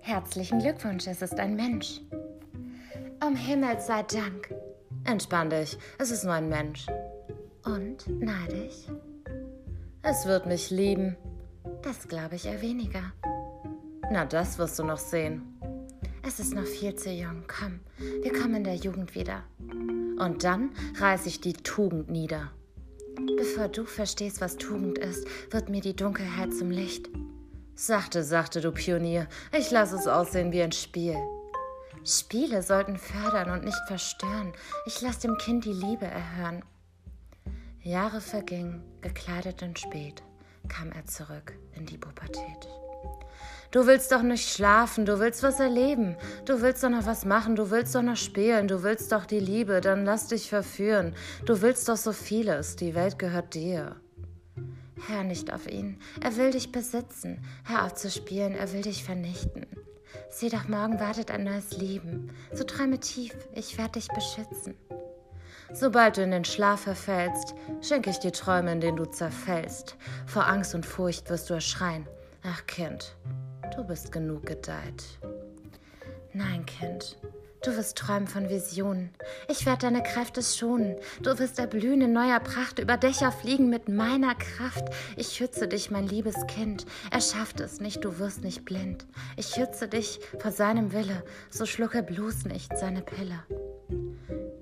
Herzlichen Glückwunsch, es ist ein Mensch. Um Himmels sei Dank. Entspann dich, es ist nur ein Mensch. Und neidisch? Es wird mich lieben. Das glaube ich eher weniger. Na, das wirst du noch sehen. Es ist noch viel zu jung. Komm, wir kommen in der Jugend wieder. Und dann reiß ich die Tugend nieder. Bevor du verstehst, was Tugend ist, wird mir die Dunkelheit zum Licht. Sachte, sachte, du Pionier. Ich lasse es aussehen wie ein Spiel. Spiele sollten fördern und nicht verstören. Ich lasse dem Kind die Liebe erhören. Jahre vergingen, gekleidet und spät, kam er zurück in die Pubertät. Du willst doch nicht schlafen, du willst was erleben, du willst doch noch was machen, du willst doch noch spielen, du willst doch die Liebe, dann lass dich verführen. Du willst doch so vieles, die Welt gehört dir. Hör nicht auf ihn, er will dich besitzen. Hör auf zu spielen, er will dich vernichten. Sieh doch, morgen wartet ein neues Leben. So träume tief, ich werde dich beschützen. Sobald du in den Schlaf verfällst, schenke ich dir Träume, in denen du zerfällst. Vor Angst und Furcht wirst du erschreien. Ach Kind, du bist genug gedeiht. Nein, Kind, du wirst träumen von Visionen. Ich werde deine Kräfte schonen. Du wirst erblühen in neuer Pracht, über Dächer fliegen mit meiner Kraft. Ich schütze dich, mein liebes Kind. Er schafft es nicht, du wirst nicht blind. Ich schütze dich vor seinem Wille, so schlucke bloß nicht seine Pille.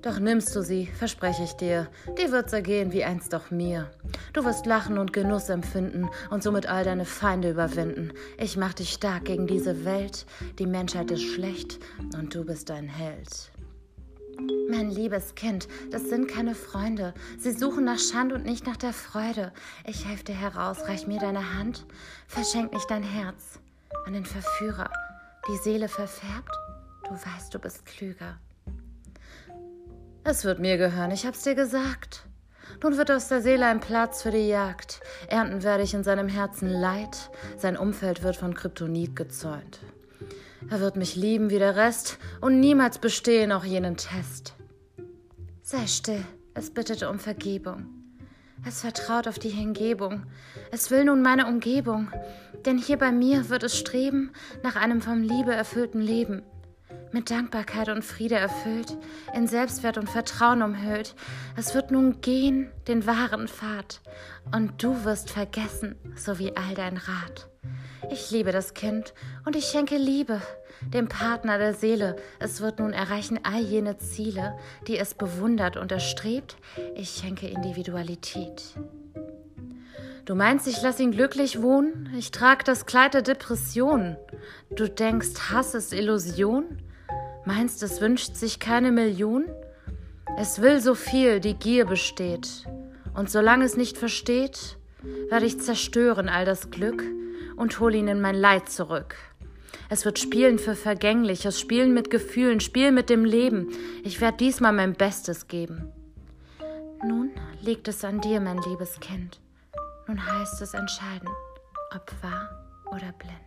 Doch nimmst du sie, verspreche ich dir, die wird zergehen wie einst auch mir. Du wirst lachen und Genuss empfinden und somit all deine Feinde überwinden. Ich mach dich stark gegen diese Welt, die Menschheit ist schlecht und du bist ein Held. Mein liebes Kind, das sind keine Freunde. Sie suchen nach Schand und nicht nach der Freude. Ich helfe dir heraus, reich mir deine Hand, verschenk nicht dein Herz an den Verführer. Die Seele verfärbt, du weißt, du bist klüger. Es wird mir gehören, ich hab's dir gesagt. Nun wird aus der Seele ein Platz für die Jagd. Ernten werde ich in seinem Herzen Leid. Sein Umfeld wird von Kryptonit gezäunt. Er wird mich lieben wie der Rest und niemals bestehen auch jenen Test. Sei still, es bittet um Vergebung. Es vertraut auf die Hingebung. Es will nun meine Umgebung. Denn hier bei mir wird es streben nach einem vom Liebe erfüllten Leben mit Dankbarkeit und Friede erfüllt, in Selbstwert und Vertrauen umhüllt. Es wird nun gehen den wahren Pfad, und du wirst vergessen, so wie all dein Rat. Ich liebe das Kind und ich schenke Liebe, dem Partner der Seele. Es wird nun erreichen all jene Ziele, die es bewundert und erstrebt. Ich schenke Individualität. Du meinst, ich lass ihn glücklich wohnen? Ich trag das Kleid der Depression. Du denkst, Hass ist Illusion? Meinst, es wünscht sich keine Million? Es will so viel, die Gier besteht. Und solange es nicht versteht, werde ich zerstören all das Glück und hol ihn in mein Leid zurück. Es wird Spielen für Vergängliches, Spielen mit Gefühlen, Spielen mit dem Leben. Ich werde diesmal mein Bestes geben. Nun liegt es an dir, mein liebes Kind. Nun heißt es entscheiden, ob wahr oder blind.